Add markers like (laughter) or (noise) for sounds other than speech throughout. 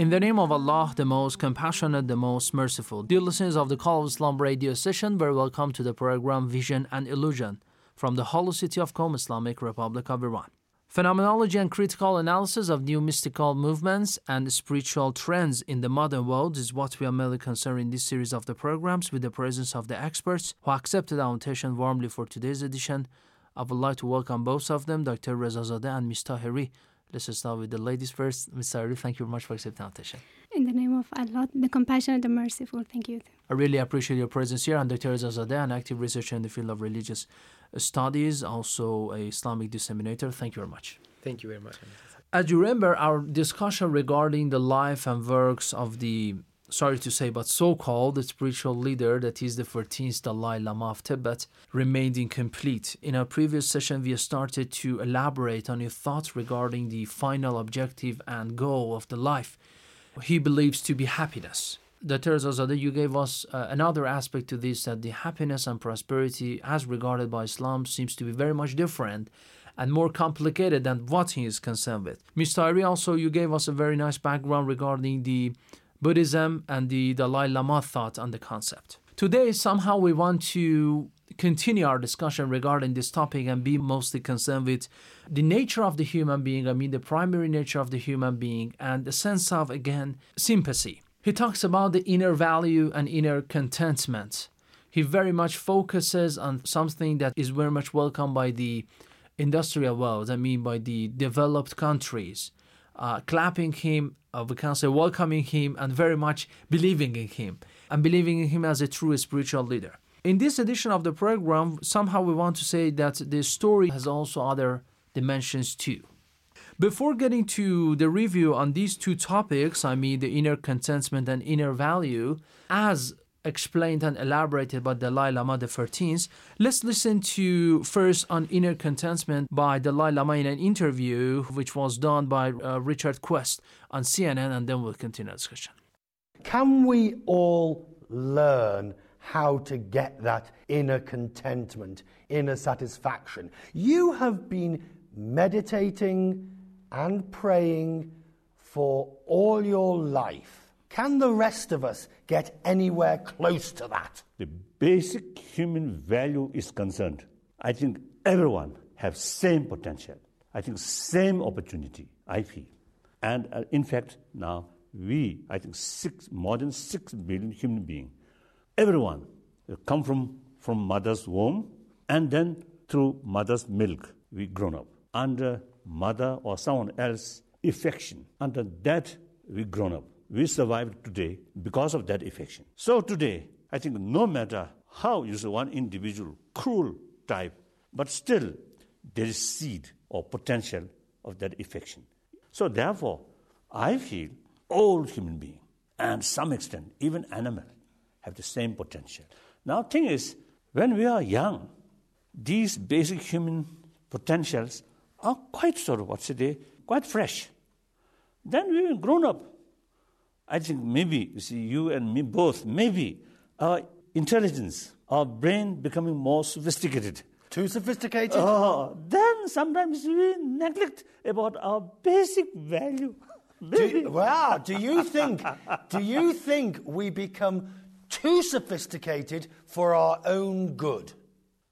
In the name of Allah, the most compassionate, the most merciful. Dear listeners of the Call of Islam radio station, very welcome to the program Vision and Illusion from the holy city of Qom, Islamic Republic of Iran. Phenomenology and critical analysis of new mystical movements and spiritual trends in the modern world is what we are mainly concerned in this series of the programs with the presence of the experts who accepted our invitation warmly for today's edition. I would like to welcome both of them, Dr. Rezazadeh and Ms. Tahiri. Let's just start with the ladies first. Ms. Tahiri, thank you very much for accepting our invitation. In the name of Allah, the compassionate, the merciful, thank you. I really appreciate your presence here. I'm Dr. Rezazadeh, an active researcher in the field of religious studies, also a Islamic disseminator. Thank you very much. Thank you very much. As you remember, our discussion regarding the life and works of the, sorry to say, but so called spiritual leader that is the 14th Dalai Lama of Tibet remained incomplete. In our previous session, we started to elaborate on your thoughts regarding the final objective and goal of the life he believes to be happiness. Dr. Zadeh, you gave us uh, another aspect to this that the happiness and prosperity, as regarded by Islam, seems to be very much different and more complicated than what he is concerned with. Ms. Tahiri, also, you gave us a very nice background regarding the Buddhism and the Dalai Lama thought on the concept. Today, somehow, we want to continue our discussion regarding this topic and be mostly concerned with the nature of the human being, I mean, the primary nature of the human being, and the sense of, again, sympathy. He talks about the inner value and inner contentment. He very much focuses on something that is very much welcomed by the industrial world, I mean, by the developed countries, uh, clapping him, uh, we can say welcoming him, and very much believing in him, and believing in him as a true spiritual leader. In this edition of the program, somehow we want to say that the story has also other dimensions too. Before getting to the review on these two topics, I mean the inner contentment and inner value, as explained and elaborated by Dalai Lama the 13th, let's listen to first on inner contentment by Dalai Lama in an interview which was done by uh, Richard Quest on CNN, and then we'll continue the discussion. Can we all learn how to get that inner contentment, inner satisfaction? You have been meditating and praying for all your life. Can the rest of us get anywhere close to that? The basic human value is concerned. I think everyone have same potential. I think same opportunity. I feel, and uh, in fact now we, I think six more than six billion human beings, everyone come from from mother's womb, and then through mother's milk we grown up under mother or someone else affection. Under that we grown up we survived today because of that affection. So today, I think no matter how you say one individual cruel type, but still there is seed or potential of that affection. So therefore, I feel all human beings, and some extent even animal, have the same potential. Now, thing is, when we are young, these basic human potentials are quite sort of what's today quite fresh. Then we grown up, I think maybe, you see, you and me both, maybe our intelligence, our brain becoming more sophisticated. Too sophisticated? Oh, then sometimes we neglect about our basic value. Do, wow, do you (laughs) think do you think we become too sophisticated for our own good?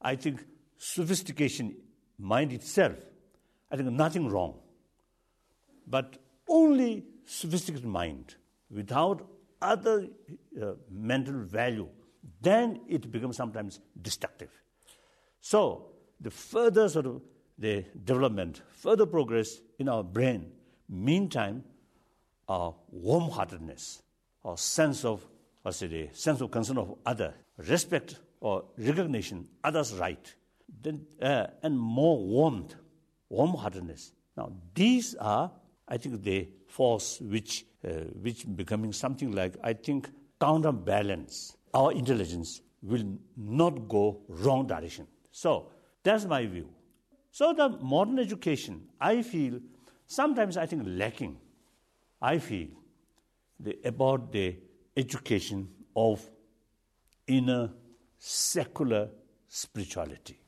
I think sophistication mind itself, I think nothing wrong. But only sophisticated mind without other uh, mental value, then it becomes sometimes destructive. So the further sort of the development, further progress in our brain, meantime, our warm-heartedness, our sense of, I say, the sense of concern of other, respect or recognition, others' right, then, uh, and more warmth, warm-heartedness. Now, these are, I think, the force which, uh, which becoming something like, I think, counterbalance our intelligence will not go wrong direction. So that's my view. So the modern education, I feel, sometimes I think lacking. I feel the, about the education of inner secular spirituality.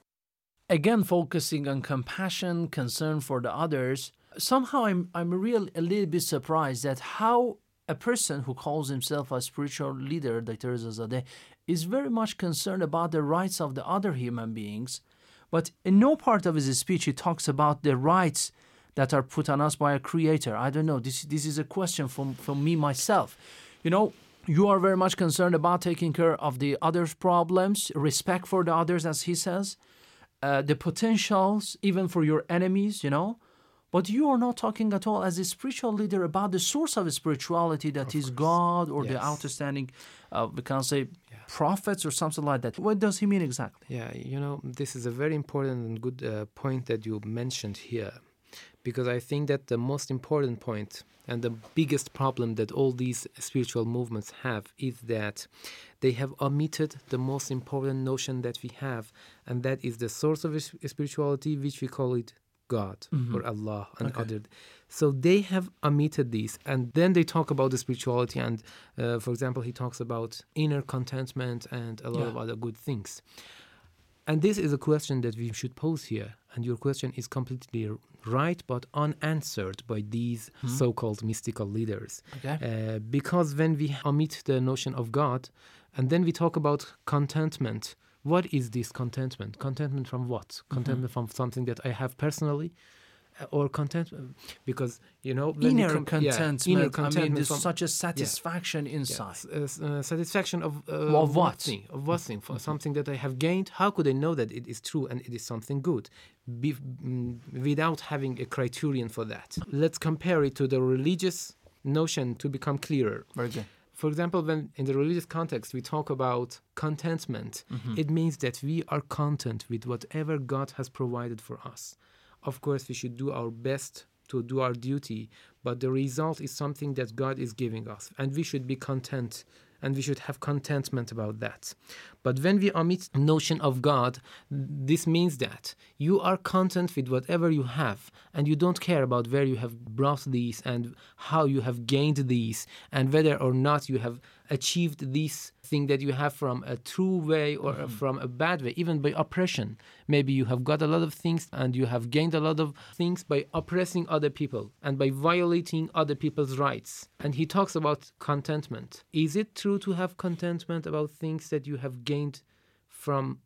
Again, focusing on compassion, concern for the others. Somehow, I'm I'm real a little bit surprised at how a person who calls himself a spiritual leader, Dr. Zadeh, is very much concerned about the rights of the other human beings, but in no part of his speech he talks about the rights that are put on us by a creator. I don't know. This this is a question from, from me myself. You know, you are very much concerned about taking care of the others' problems, respect for the others, as he says, uh, the potentials even for your enemies, you know. But you are not talking at all as a spiritual leader about the source of spirituality that is God or the outstanding, uh, we can say, prophets or something like that. What does he mean exactly? Yeah, you know, this is a very important and good uh, point that you mentioned here. Because I think that the most important point and the biggest problem that all these spiritual movements have is that they have omitted the most important notion that we have, and that is the source of spirituality, which we call it God Mhm. or Allah and Okay. other. So they have omitted these, and then they talk about the spirituality. And uh, for example, he talks about inner contentment and a lot of other good things. And this is a question that we should pose here. And your question is completely right, but unanswered by these Mhm. so called mystical leaders. Okay. Uh, because when we omit the notion of God and then we talk about contentment, what is this contentment? Contentment from what? Contentment from something that I have personally? uh, Or contentment because you know Inner com- yeah, contentment. inner I mean, there's from- such a yeah. satisfaction inside. Yes, uh, uh, satisfaction of uh, Of what? thing, of what thing? For something that I have gained. How could I know that it is true and it is something good, Be, mm, without having a criterion for that? Let's compare it to the religious notion to become clearer. Very good. For example, when in the religious context we talk about contentment, Mhm. it means that we are content with whatever God has provided for us. Of course, we should do our best to do our duty, but the result is something that God is giving us, and we should be content and we should have contentment about that. But when we omit notion of God, this means that you are content with whatever you have, and you don't care about where you have brought these and how you have gained these, and whether or not you have achieved this thing that you have from a true way or mm-hmm. from a bad way, even by oppression. Maybe you have got a lot of things and you have gained a lot of things by oppressing other people and by violating other people's rights. And he talks about contentment. Is it true to have contentment about things that you have gained from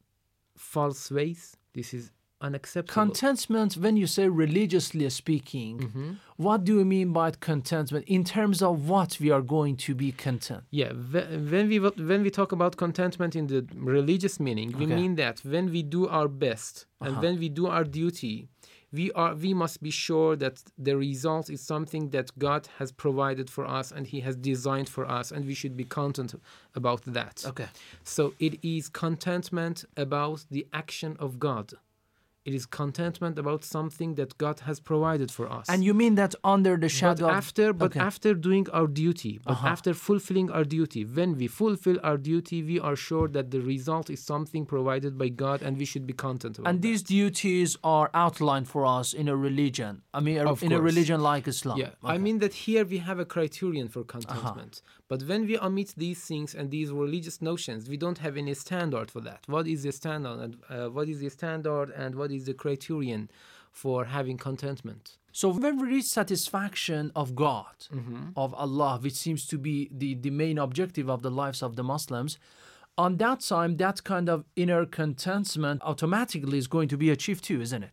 false ways? This is unacceptable. Contentment, when you say religiously speaking, Mm-hmm. what do you mean by contentment? In terms of what we are going to be content? Yeah, when we when we talk about contentment in the religious meaning, we Okay. mean that when we do our best and Uh-huh. when we do our duty, we are we must be sure that the result is something that God has provided for us and He has designed for us, and we should be content about that. Okay. So it is contentment about the action of God. It is contentment about something that God has provided for us. And you mean that under the shadow But of- after, but Okay. after doing our duty, but Uh-huh. after fulfilling our duty, when we fulfill our duty, we are sure that the result is something provided by God, and we should be content about. And these duties are outlined for us in a religion. I mean, a- in a religion like Islam. Yeah, I mean that here we have a criterion for contentment. But when we omit these things and these religious notions, we don't have any standard for that. What is the standard? And uh, what is the standard? And what is the criterion for having contentment? So when we reach satisfaction of God, Mm-hmm. of Allah, which seems to be the, the main objective of the lives of the Muslims, on that time, that kind of inner contentment automatically is going to be achieved too, isn't it?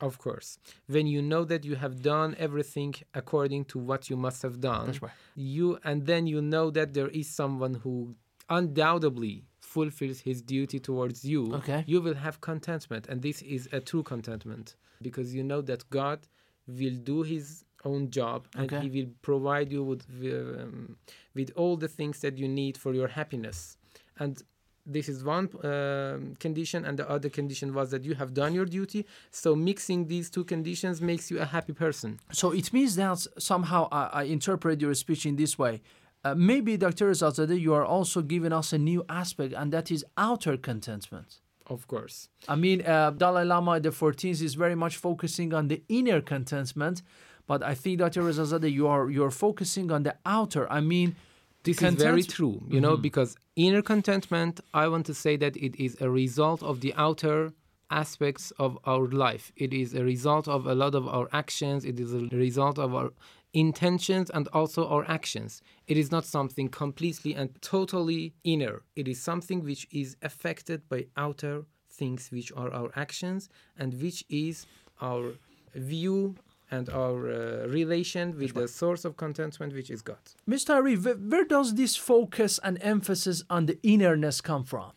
Of course. When you know that you have done everything according to what you must have done, right. you and then you know that there is someone who undoubtedly fulfills his duty towards you, Okay. you will have contentment. And this is a true contentment because you know that God will do his own job and Okay. he will provide you with, um, with all the things that you need for your happiness. And this is one um, condition, and the other condition was that you have done your duty. So mixing these two conditions makes you a happy person. So it means that somehow I, I interpret your speech in this way. Uh, maybe, Dr. Azadeh, you are also giving us a new aspect, and that is outer contentment. Of course. I mean, uh, Dalai Lama the 14th is very much focusing on the inner contentment, but I think, Dr. Azadeh, you are you're focusing on the outer. I mean, This is very true, you know, Mhm. because inner contentment, I want to say that it is a result of the outer aspects of our life. It is a result of a lot of our actions, it is a result of our intentions and also our actions. It is not something completely and totally inner. It is something which is affected by outer things, which are our actions and which is our view and our uh, relation with the source of contentment, which is God. Mr. Ari, where, where does this focus and emphasis on the innerness come from?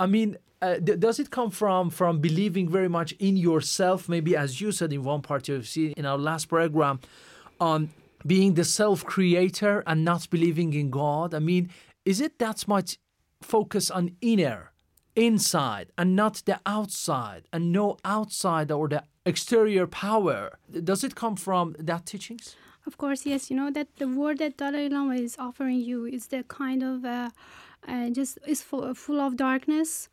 I mean, uh, d- does it come from from believing very much in yourself? Maybe, as you said in one part you've seen in our last program, on being the self-creator and not believing in God. I mean, is it that much focus on inner, inside, and not the outside, and no outside or the exterior power? Does it come from that teachings? Of course, yes. You know that the word that Dalai Lama is offering you is the kind of uh, uh, just is full, full of darkness,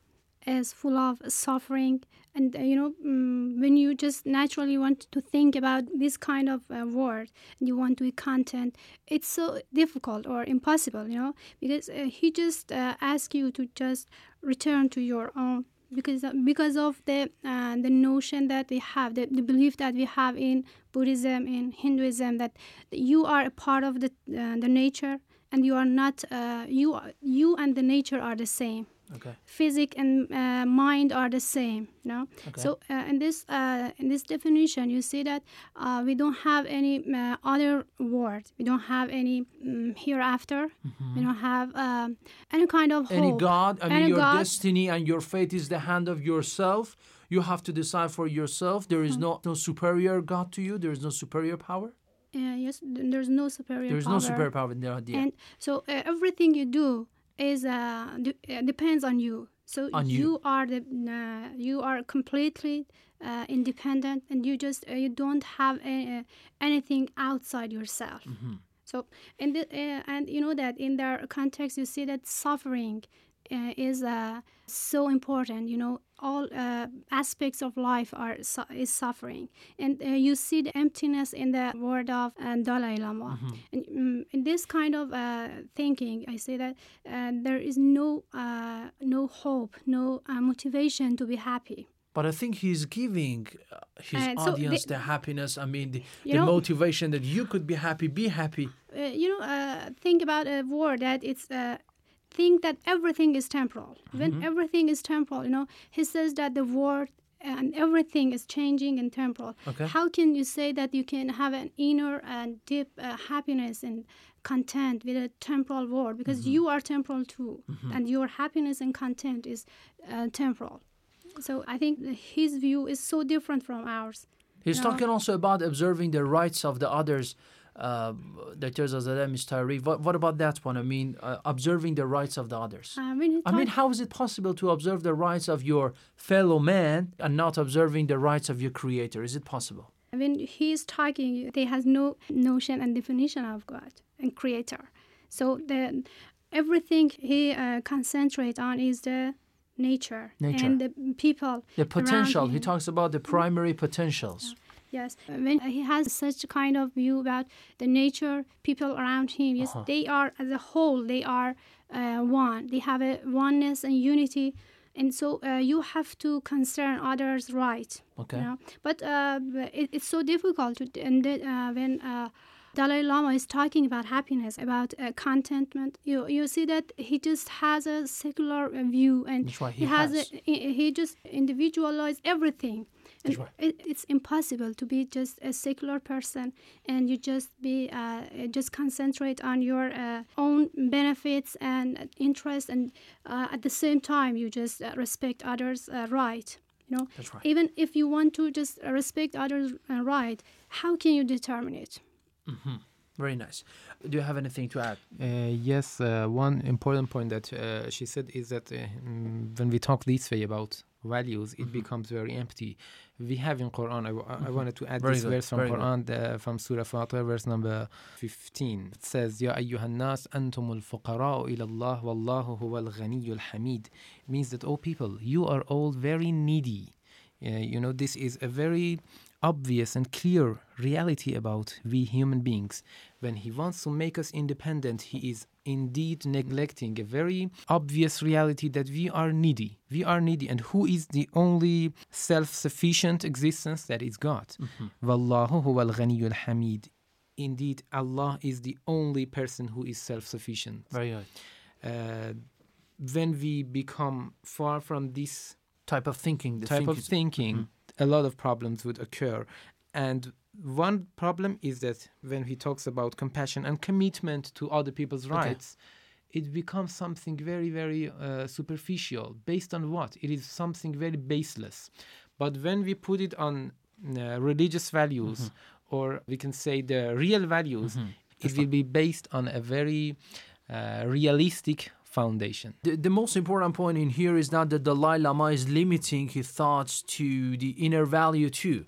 is full of suffering, and uh, you know mm, when you just naturally want to think about this kind of uh, word and you want to be content, it's so difficult or impossible. You know because uh, he just uh, asks you to just return to your own because because of the uh, the notion that we have the, the belief that we have in Buddhism in Hinduism that you are a part of the uh, the nature and you are not uh, you you and the nature are the same Okay. physic and uh, mind are the same you know Okay. so uh, in this uh, in this definition you see that uh, we don't have any uh, other word we don't have any um, hereafter we don't have um, any kind of Mm-hmm. any god i mean any your God. destiny and your fate is the hand of yourself you have to decide for yourself there is no no superior god to you there is no superior power Uh, yes, there's no superior there is power. no superior power in there idea And so uh, everything you do is uh, de- uh, depends on you. So On you. are the uh, you are completely uh, independent, and you just uh, you don't have a, uh, anything outside yourself. Mm-hmm. So uh, and you know that in their context, you see that suffering uh, is uh, so important. You know, all uh, aspects of life are su- is suffering, and uh, you see the emptiness in the word of uh, Dalai Lama. And um, in this kind of uh, thinking, I say that uh, there is no uh, no hope, no uh, motivation to be happy. but i think he's giving his Uh, so audience the- the happiness i mean the, the know- motivation that you could be happy be happy uh, you know, uh, think about a word that it's uh, think that everything is temporal. When Mm-hmm. everything is temporal, you know, he says that the world and everything is changing and temporal. Okay. How can you say that you can have an inner and deep uh, happiness and content with a temporal world? Because Mm-hmm. you are temporal too, and your happiness and content is uh, temporal. So I think his view is so different from ours. He's No. talking also about observing the rights of the others. Uh, Dr. Zazadeh, Mr. Tariq. What, what about that one? I mean, uh, observing the rights of the others. When he I mean, how is it possible to observe the rights of your fellow man and not observing the rights of your creator? Is it possible? when he's talking they has no notion and definition of god and creator so the everything he uh, concentrate on is the nature, Nature. and the people The potential. He talks about the primary potentials. Yes, when he has such kind of view about the nature, people around him, yes, Uh-huh. they are as a whole, they are uh, one. They have a oneness and unity, and so uh, you have to concern others' right. Okay. You know? But uh, it, it's so difficult to and then, uh, when uh, Dalai Lama is talking about happiness, about uh, contentment, you you see that he just has a secular uh, view and he, he has, has. A, he he just individualized everything. And it, it's impossible to be just a secular person and you just be uh, just concentrate on your uh, own benefits and interests and uh, at the same time you just uh, respect others' uh, right. You know, That's right. even if you want to just respect others' uh, right, how can you determine it? hmm Very nice. Do you have anything to add? Uh, yes, uh, one important point that uh, she said is that uh, mm, when we talk this way about values, it becomes very empty. We have in Quran. I, w- I- wanted to add Very this good, verse from. Quran uh, from Surah Fatir, verse number 15. It says, "Ya ayyuhan nas antum al-fuqara'u ila Allah, wallahu huwa al-ghani al-hamid." Means that oh people, you are all very needy. Uh, you know, this is a very obvious and clear reality about we human beings. When he wants to make us independent, he is indeed neglecting a very obvious reality that we are needy. We are needy. And who is the only self sufficient existence? That is God. Wallahu huwa al hamid. Indeed, Allah is the only person who is self sufficient. Very good. Uh, when we become far from this Type of thinking. The type think of thinking, Mhm. A lot of problems would occur. And one problem is that when he talks about compassion and commitment to other people's Okay. rights, it becomes something very, very uh, superficial. Based on what? It is something very baseless. But when we put it on uh, religious values, Mm-hmm. or we can say the real values, it will be based on a very uh, realistic foundation. The, the most important point in here is not that Dalai Lama is limiting his thoughts to the inner value too.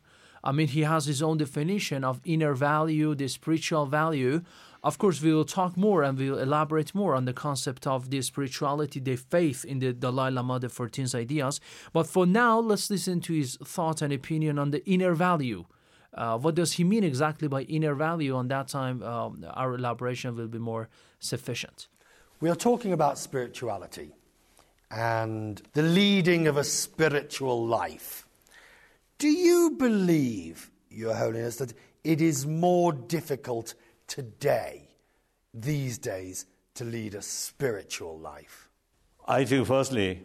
I mean, he has his own definition of inner value, the spiritual value. Of course, we will talk more and we'll elaborate more on the concept of the spirituality, the faith in the Dalai Lama, the 14th ideas. But for now, let's listen to his thought and opinion on the inner value. Uh, what does he mean exactly by inner value? On that time, um, our elaboration will be more sufficient. We are talking about spirituality and the leading of a spiritual life. Do you believe, Your Holiness, that it is more difficult today, these days, to lead a spiritual life? I think, firstly,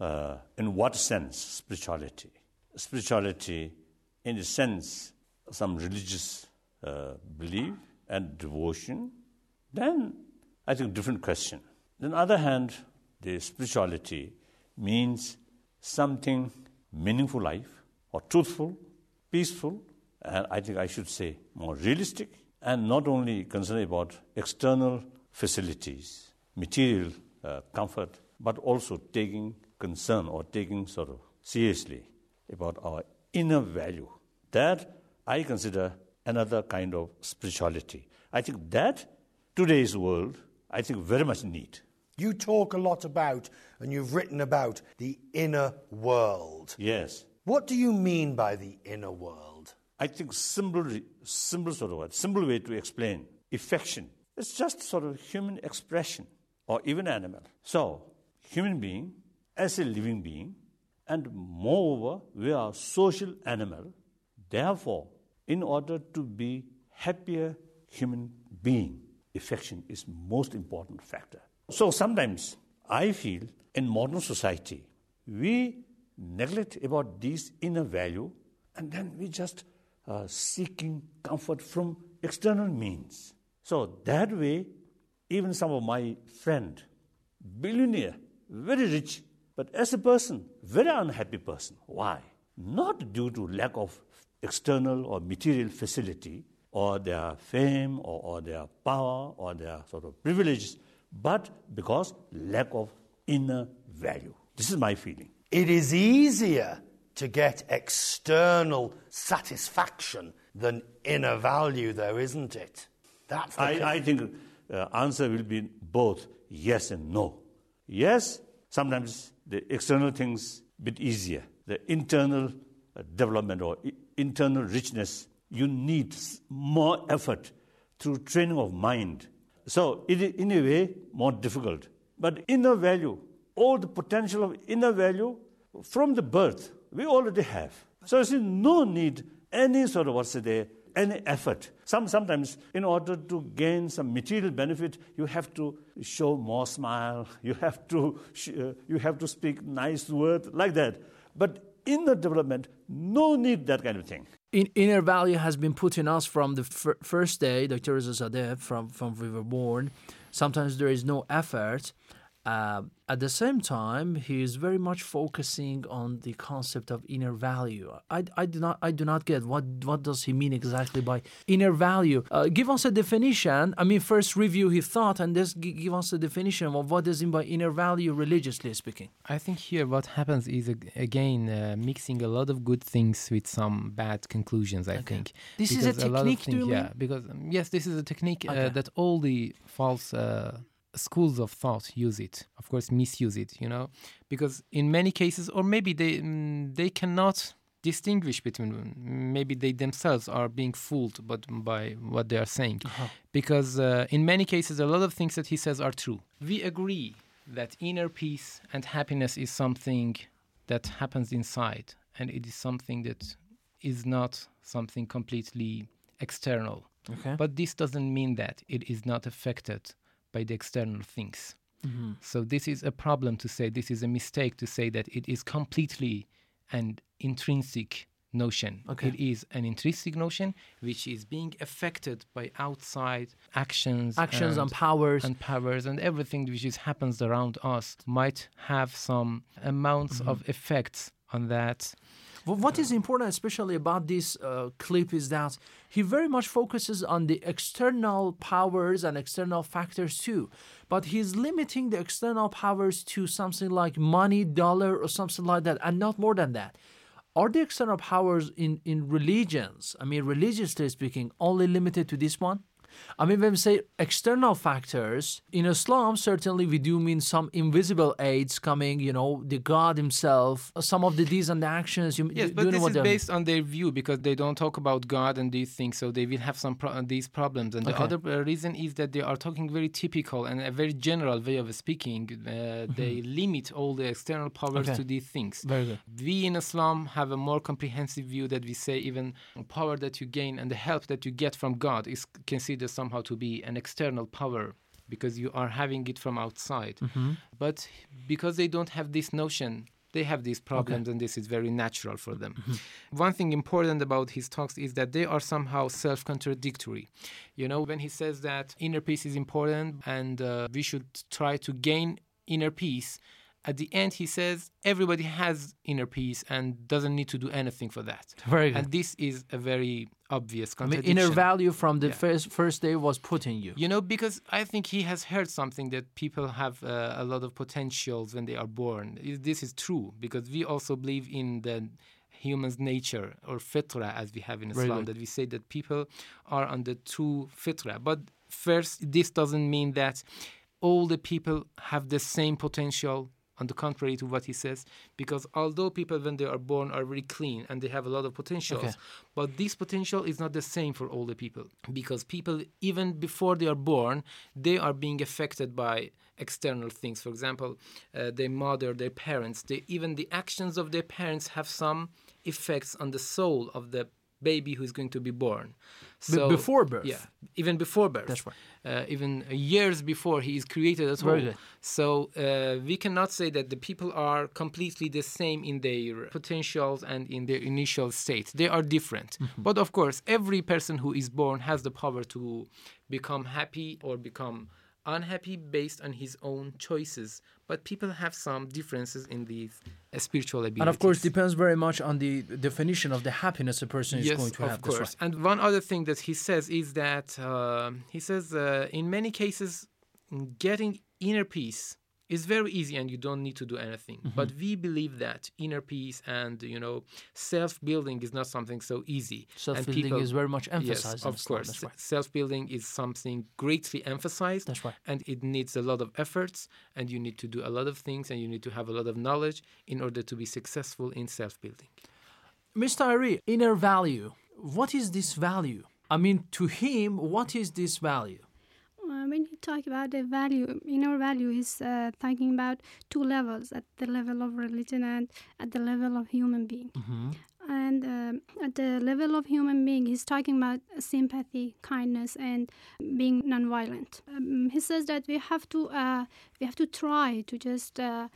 uh, in what sense spirituality? Spirituality, in the sense, some religious uh, belief and devotion, then I think different question. On the other hand, the spirituality means something meaningful life or truthful, peaceful, and I think I should say more realistic, and not only concerned about external facilities, material uh, comfort, but also taking concern or taking sort of seriously about our inner value. That I consider another kind of spirituality. I think that today's world, I think very much need. You talk a lot about, and you've written about, the inner world. Yes. What do you mean by the inner world? I think simple, simple sort of word, simple way to explain affection. It's just sort of human expression or even animal. So, human being as a living being, and moreover, we are social animal. Therefore, in order to be happier human being, affection is most important factor. So sometimes I feel in modern society we neglect about these inner value, and then we just uh, seeking comfort from external means. So that way, even some of my friend, billionaire, very rich, but as a person, very unhappy person. Why? Not due to lack of external or material facility, or their fame, or, or their power, or their sort of privileges, but because lack of inner value. This is my feeling. It is easier to get external satisfaction than inner value, though, isn't it? That's the I, I think uh, answer will be both yes and no. Yes, sometimes the external things bit easier. The internal uh, development or I- internal richness, you need more effort through training of mind. So it is in a way more difficult. But inner value, all the potential of inner value from the birth, we already have. So there's no need any sort of what's there any effort. Some, sometimes, in order to gain some material benefit, you have to show more smile, you have to, uh, you have to speak nice words, like that. But in the development, no need that kind of thing. In, inner value has been put in us from the fir- first day, Dr. Rezazadeh, from, from we were born. Sometimes there is no effort. Uh, at the same time, he is very much focusing on the concept of inner value. I, I do not I do not get what what does he mean exactly by inner value. Uh, give us a definition. I mean, first review his thought and just g- give us a definition of what does he mean by inner value, religiously speaking. I think here what happens is again uh, mixing a lot of good things with some bad conclusions. I think This is a Because lot of technique, things- yeah, because um, yes, this is a technique Okay. uh, that all the false uh, schools of thought use it. Of course, misuse it. You know, because in many cases, or maybe they mm, they cannot distinguish between maybe they themselves are being fooled but by what they are saying because uh, in many cases a lot of things that he says are true we agree that inner peace and happiness is something that happens inside and it is something that is not something completely external Okay. but this doesn't mean that it is not affected by the external things Mhm. so this is a problem to say this is a mistake to say that it is completely an intrinsic notion Okay. it is an intrinsic notion which is being affected by outside actions Actions and powers. and powers and everything which is happens around us might have some amounts Mm-hmm. of effects on that What is important, especially about this uh, clip, is that he very much focuses on the external powers and external factors too. But he's limiting the external powers to something like money, dollar, or something like that, and not more than that. Are the external powers in, in religions, I mean, religiously speaking, only limited to this one? I mean, when we say external factors, in Islam, certainly we do mean some invisible aids coming, you know, the God Himself, some of the deeds and the actions. You, Yes, but you know this is based on their view because they don't talk about God and these things, so they will have some pro- these problems. And the Okay. other uh, reason is that they are talking very typical and a very general way of speaking. Uh, They limit all the external powers Mm-hmm. Okay. to these things. Very good. We in Islam have a more comprehensive view that we say even power that you gain and the help that you get from God is considered somehow to be an external power because you are having it from outside. Mm-hmm. But because they don't have this notion, they have these problems and this is very natural for them. Mm-hmm. One thing important about his talks is that they are somehow self contradictory. You know, when he says that inner peace is important and uh, we should try to gain inner peace, at the end he says everybody has inner peace and doesn't need to do anything for that. (laughs) Very good. And this is a very obvious I mean, contradiction. inner value from the Yeah. first first day was put in you. You know, because I think he has heard something that people have uh, a lot of potentials when they are born. This is true because we also believe in the human's nature or fitra as we have in Islam that we say that people are on the true fitra. But first, this doesn't mean that all the people have the same potential. On the contrary to what he says, because although people when they are born are very clean and they have a lot of potentials, Okay. but this potential is not the same for all the people because people, even before they are born, they are being affected by external things. For example, uh, their mother, their parents, they, even the actions of their parents have some effects on the soul of the baby who is going to be born. Be- before birth. Yeah, even before birth. That's right. Uh, even years before he is created at all. So uh, we cannot say that the people are completely the same in their potentials and in their initial state. They are different. Mm-hmm. But of course, every person who is born has the power to become happy or become unhappy based on his own choices. But people have some differences in these uh, spiritual abilities. And of course, depends very much on the definition of the happiness a person is going to of have. Course. right. And one other thing that he says is that uh, he says uh, in many cases, getting inner peace is very easy and you don't need to do anything. Mm-hmm. But we believe that inner peace and you know self-building is not something so easy. And Self-building people- is very much emphasized Yes, of course. right. Self-building is something greatly emphasized. That's right. And it needs a lot of efforts, and you need to do a lot of things, and you need to have a lot of knowledge in order to be successful in self-building. Mr. Ari, inner value. What is this value? I mean, to him, what is this value? When he talk about the value, inner value, he's uh, talking about two levels at the level of religion and at the level of human being. Mm-hmm. And um at the level of human being, he's talking about sympathy, kindness, and being nonviolent. Um, he says that we have to uh, we have to try to just uh,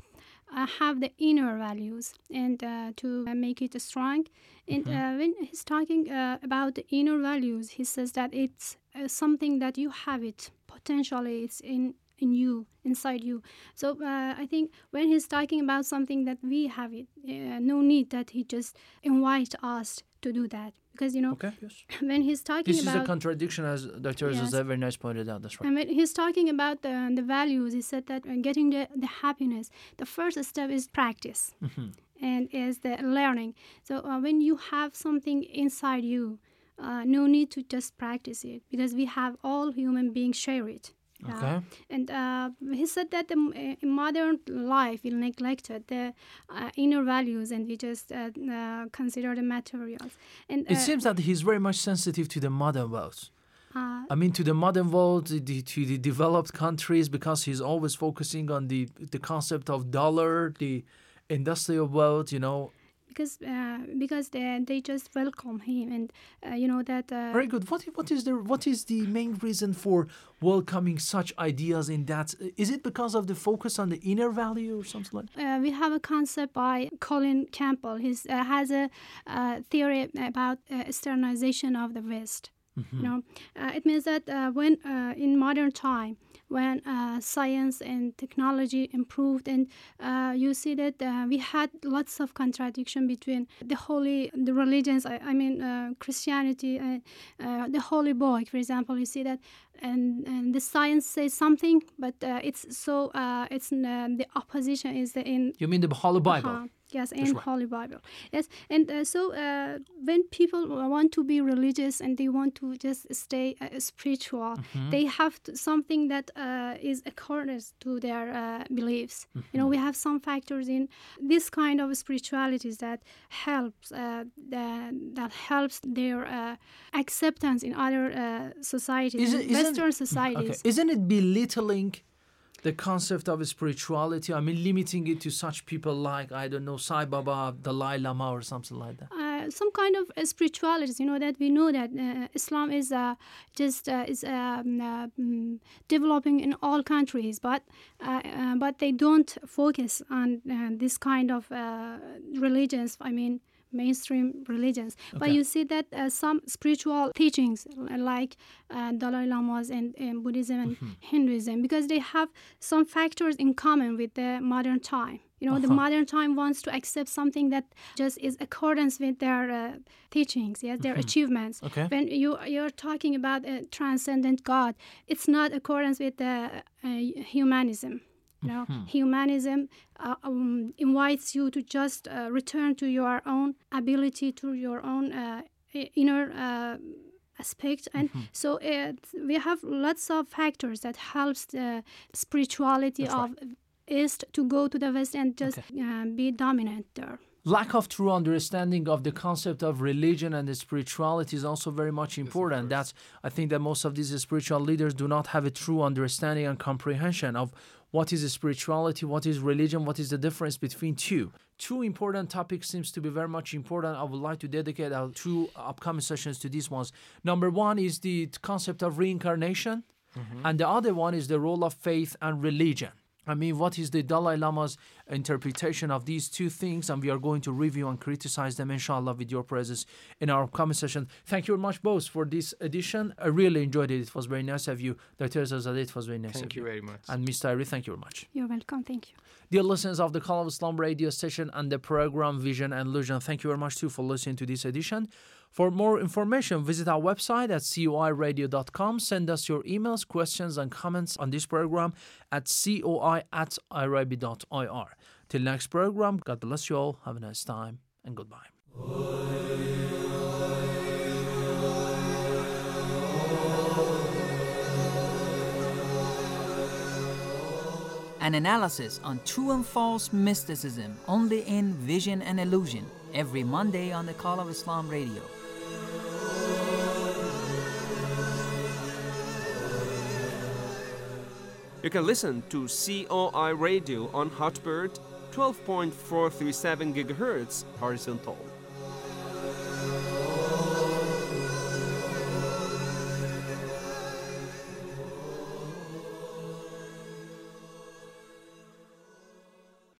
uh, have the inner values and uh, to make it strong. And uh, when he's talking uh, about the inner values, he says that it's uh, something that you have it potentially. It's in in you, inside you. So uh, I think when he's talking about something that we have it, uh, no need that he just invite us to do that because you know Okay, yes. (coughs) when he's talking This is a contradiction, as Dr. Yes. Very nice pointed out. That's right. and when he's talking about the, the values, he said that uh, getting the, the happiness, the first step is practice Mhm. and is the learning. So uh, when you have something inside you, uh, no need to just practice it because we have all human beings share it. Uh, Okay. and uh, he said that the, uh, in modern life we neglected the uh, inner values and we just uh, uh, consider the materials. And It seems that he's very much sensitive to the modern world. uh, I mean, to the modern world, the- to the developed countries, because he's always focusing on the the concept of dollar, the industrial world. You know, because uh, because they, they just welcome him and uh, you know that uh, very good. What what is the what is the main reason for welcoming such ideas in that? Is it because of the focus on the inner value or something like? uh, we have a concept by Colin Campbell. He uh, has a uh, theory about uh, Easternization of the West. You know, uh, it means that uh, when uh, in modern time, when uh, science and technology improved, and uh, you see that uh, we had lots of contradiction between the holy, the religions. I, I mean, uh, Christianity, uh, the Holy Book, for example. You see that, and, and the science says something, but uh, it's so uh, it's uh, the opposition is the in You mean the Holy Bible? uh-huh. Yes, and. Holy Bible. Yes, and uh, so uh, when people want to be religious and they want to just stay uh, spiritual, Mm-hmm. they have to, something that uh, is accordant to their uh, beliefs. You Mm-hmm. know, we have some factors in this kind of spiritualities that helps uh, that, that helps their uh, acceptance in other uh, societies, Is in it- isn't- Western societies. Okay. Isn't it belittling the concept of spirituality? I mean, limiting it to such people like, I don't know, Sai Baba, Dalai Lama, or something like that. uh, some kind of uh, spiritualities. You know that we know that uh, Islam is uh, just uh, is um, uh, mm, developing in all countries, but but they don't focus on this kind of religions. I mean. Mainstream religions, but you see that uh, some spiritual teachings uh, like uh, Dalai Lamas and, and Buddhism and Hinduism, because they have some factors in common with the modern time. You know, the Uh-huh. modern time wants to accept something that just is accordance with their uh, teachings, yes, their achievements. Okay. When you you're talking about a transcendent God, it's not accordance with the uh, humanism. You know, humanism uh, um, invites you to just uh, return to your own ability, to your own uh, inner uh, aspect, and so it, we have lots of factors that helps the spirituality That's of East to go to the West and just uh, be dominant there. Lack of true understanding of the concept of religion and the spirituality is also very much important. That's I think that most of these spiritual leaders do not have a true understanding and comprehension of what is spirituality, what is religion, what is the difference between two. Two important topics seems to be very much important. I would like to dedicate our two upcoming sessions to these ones. Number one is the concept of reincarnation, mm-hmm. and the other one is the role of faith and religion. I mean, what is the Dalai Lama's interpretation of these two things? And we are going to review and criticize them, inshallah, with your presence in our upcoming session. Thank you very much, both, for this edition. I really enjoyed it. It was very nice of you. Dr. Zazadeh, it was very nice Thank of you very much. And Mr. Ari, thank you very much. You're welcome. Thank you. Dear listeners of the Call of Islam radio station and the program Vision and Illusion, thank you very much too for listening to this edition. For more information, visit our website at coiradio.com. Send us your emails, questions, and comments on this program at coi at irib.ir. Till next program, God bless you all. Have a nice time and goodbye. An analysis on true and false mysticism only in Vision and Illusion every Monday on the Call of Islam radio. You can listen to COI Radio on Hotbird 12.437 GHz horizontal.